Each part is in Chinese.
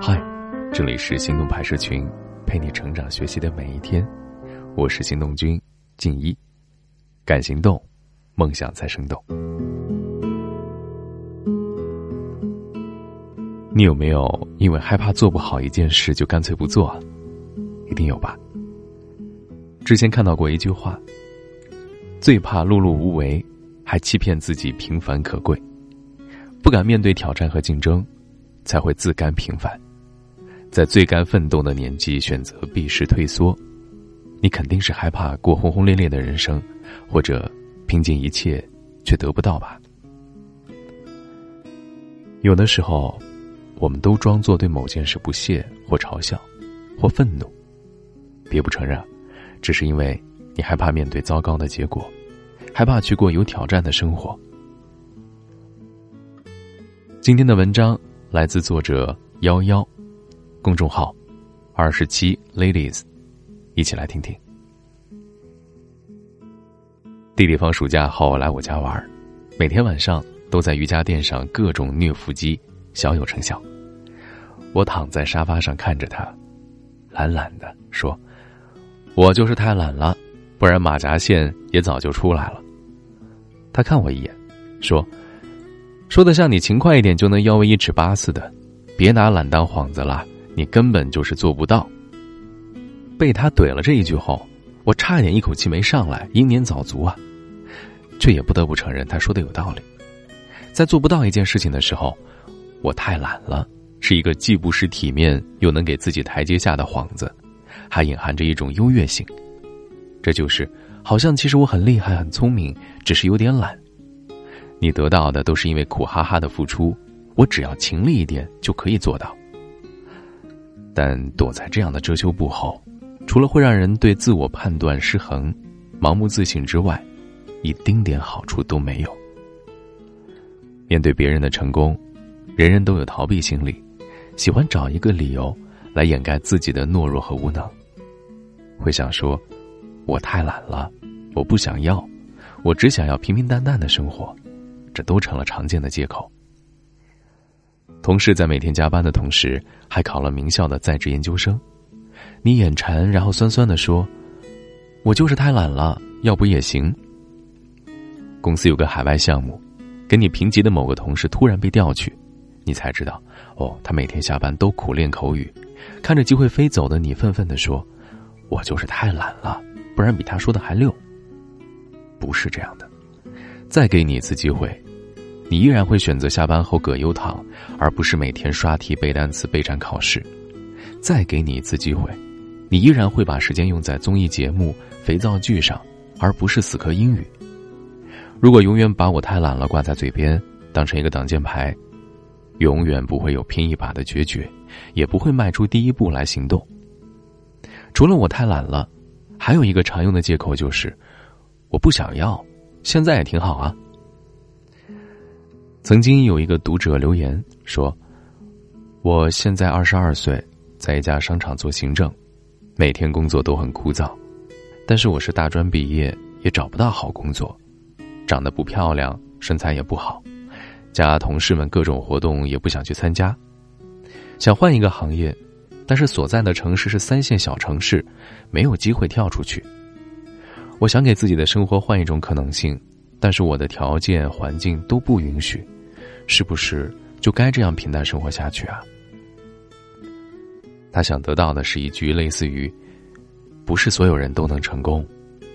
嗨，这里是心动拍摄群，陪你成长学习的每一天。我是心动君静一，敢行动，梦想才生动。你有没有因为害怕做不好一件事就干脆不做？一定有吧。之前看到过一句话：最怕碌碌无为，还欺骗自己平凡可贵，不敢面对挑战和竞争。才会自甘平凡，在最该奋斗的年纪选择避世退缩，你肯定是害怕过轰轰烈烈的人生，或者拼尽一切却得不到吧？有的时候，我们都装作对某件事不屑或嘲笑，或愤怒，别不承认，只是因为你害怕面对糟糕的结果，害怕去过有挑战的生活。今天的文章。来自作者幺幺，公众号二十七 ladies，一起来听听。弟弟放暑假后来我家玩，每天晚上都在瑜伽垫上各种虐腹肌，小有成效。我躺在沙发上看着他，懒懒的说：“我就是太懒了，不然马甲线也早就出来了。”他看我一眼，说。说的像你勤快一点就能腰围一尺八似的，别拿懒当幌子了，你根本就是做不到。被他怼了这一句后，我差点一口气没上来，英年早卒啊！却也不得不承认他说的有道理，在做不到一件事情的时候，我太懒了，是一个既不失体面又能给自己台阶下的幌子，还隐含着一种优越性。这就是，好像其实我很厉害很聪明，只是有点懒。你得到的都是因为苦哈哈的付出，我只要勤力一点就可以做到。但躲在这样的遮羞布后，除了会让人对自我判断失衡、盲目自信之外，一丁点好处都没有。面对别人的成功，人人都有逃避心理，喜欢找一个理由来掩盖自己的懦弱和无能。会想说：“我太懒了，我不想要，我只想要平平淡淡的生活。”这都成了常见的借口。同事在每天加班的同时，还考了名校的在职研究生。你眼馋，然后酸酸的说：“我就是太懒了，要不也行。”公司有个海外项目，跟你平级的某个同事突然被调去，你才知道，哦，他每天下班都苦练口语。看着机会飞走的你，愤愤的说：“我就是太懒了，不然比他说的还溜。”不是这样的，再给你一次机会。你依然会选择下班后葛优躺，而不是每天刷题背单词备战考试。再给你一次机会，你依然会把时间用在综艺节目、肥皂剧上，而不是死磕英语。如果永远把我太懒了挂在嘴边，当成一个挡箭牌，永远不会有拼一把的决绝，也不会迈出第一步来行动。除了我太懒了，还有一个常用的借口就是我不想要，现在也挺好啊。曾经有一个读者留言说：“我现在二十二岁，在一家商场做行政，每天工作都很枯燥。但是我是大专毕业，也找不到好工作，长得不漂亮，身材也不好，加同事们各种活动也不想去参加。想换一个行业，但是所在的城市是三线小城市，没有机会跳出去。我想给自己的生活换一种可能性，但是我的条件环境都不允许。”是不是就该这样平淡生活下去啊？他想得到的是一句类似于“不是所有人都能成功，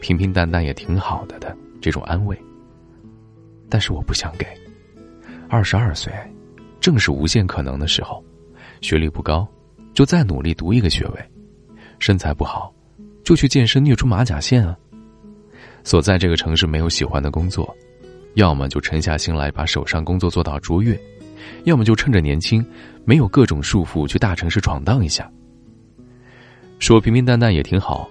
平平淡淡也挺好的”的这种安慰。但是我不想给。二十二岁，正是无限可能的时候。学历不高，就再努力读一个学位；身材不好，就去健身虐出马甲线啊。所在这个城市没有喜欢的工作。要么就沉下心来把手上工作做到卓越，要么就趁着年轻，没有各种束缚去大城市闯荡一下。说平平淡淡也挺好，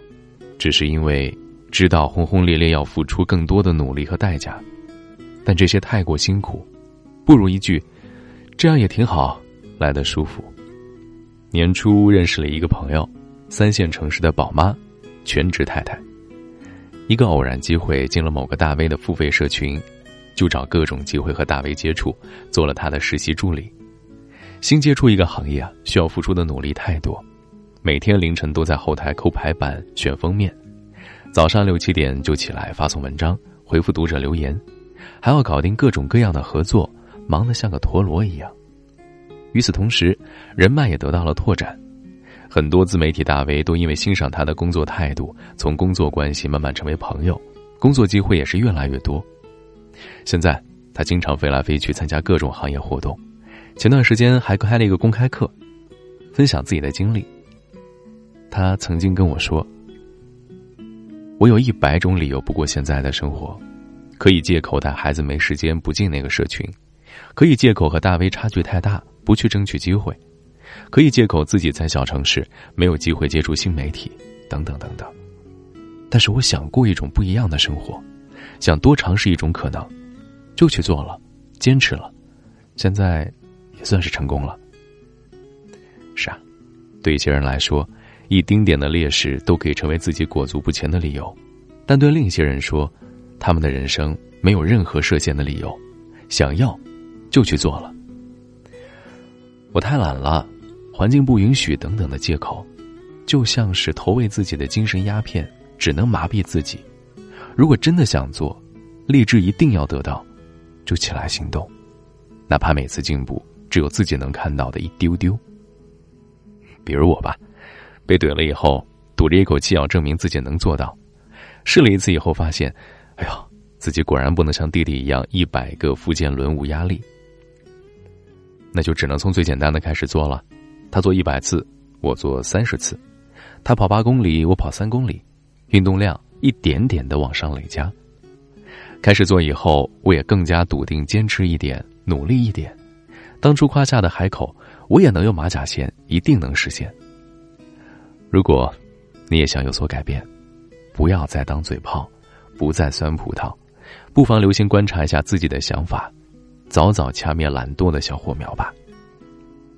只是因为知道轰轰烈烈要付出更多的努力和代价，但这些太过辛苦，不如一句“这样也挺好”来的舒服。年初认识了一个朋友，三线城市的宝妈，全职太太。一个偶然机会进了某个大 V 的付费社群。就找各种机会和大 V 接触，做了他的实习助理。新接触一个行业啊，需要付出的努力太多，每天凌晨都在后台抠排版、选封面，早上六七点就起来发送文章、回复读者留言，还要搞定各种各样的合作，忙得像个陀螺一样。与此同时，人脉也得到了拓展，很多自媒体大 V 都因为欣赏他的工作态度，从工作关系慢慢成为朋友，工作机会也是越来越多。现在他经常飞来飞去参加各种行业活动，前段时间还开了一个公开课，分享自己的经历。他曾经跟我说：“我有一百种理由不过现在的生活，可以借口带孩子没时间不进那个社群，可以借口和大 V 差距太大。”不去争取机会，可以借口自己在小城市没有机会接触新媒体，等等等等。但是我想过一种不一样的生活，想多尝试一种可能，就去做了，坚持了，现在也算是成功了。是啊，对一些人来说，一丁点的劣势都可以成为自己裹足不前的理由，但对另一些人说，他们的人生没有任何设限的理由，想要就去做了。我太懒了，环境不允许等等的借口，就像是投喂自己的精神鸦片，只能麻痹自己。如果真的想做，立志一定要得到，就起来行动，哪怕每次进步只有自己能看到的一丢丢。比如我吧，被怼了以后，赌着一口气要证明自己能做到，试了一次以后发现，哎呦，自己果然不能像弟弟一样一百个复健轮无压力。那就只能从最简单的开始做了，他做一百次，我做三十次，他跑八公里，我跑三公里，运动量一点点的往上累加。开始做以后，我也更加笃定，坚持一点，努力一点。当初夸下的海口，我也能用马甲线，一定能实现。如果你也想有所改变，不要再当嘴炮，不再酸葡萄，不妨留心观察一下自己的想法。早早掐灭懒惰的小火苗吧。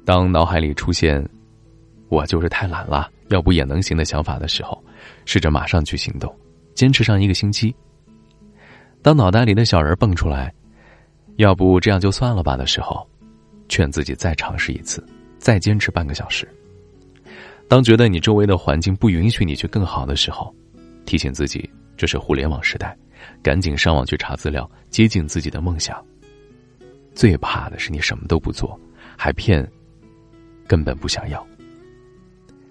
当脑海里出现“我就是太懒了，要不也能行”的想法的时候，试着马上去行动，坚持上一个星期。当脑袋里的小人蹦出来“要不这样就算了吧”的时候，劝自己再尝试一次，再坚持半个小时。当觉得你周围的环境不允许你去更好的时候，提醒自己这是互联网时代，赶紧上网去查资料，接近自己的梦想。最怕的是你什么都不做，还骗，根本不想要。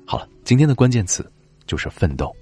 好了，今天的关键词就是奋斗。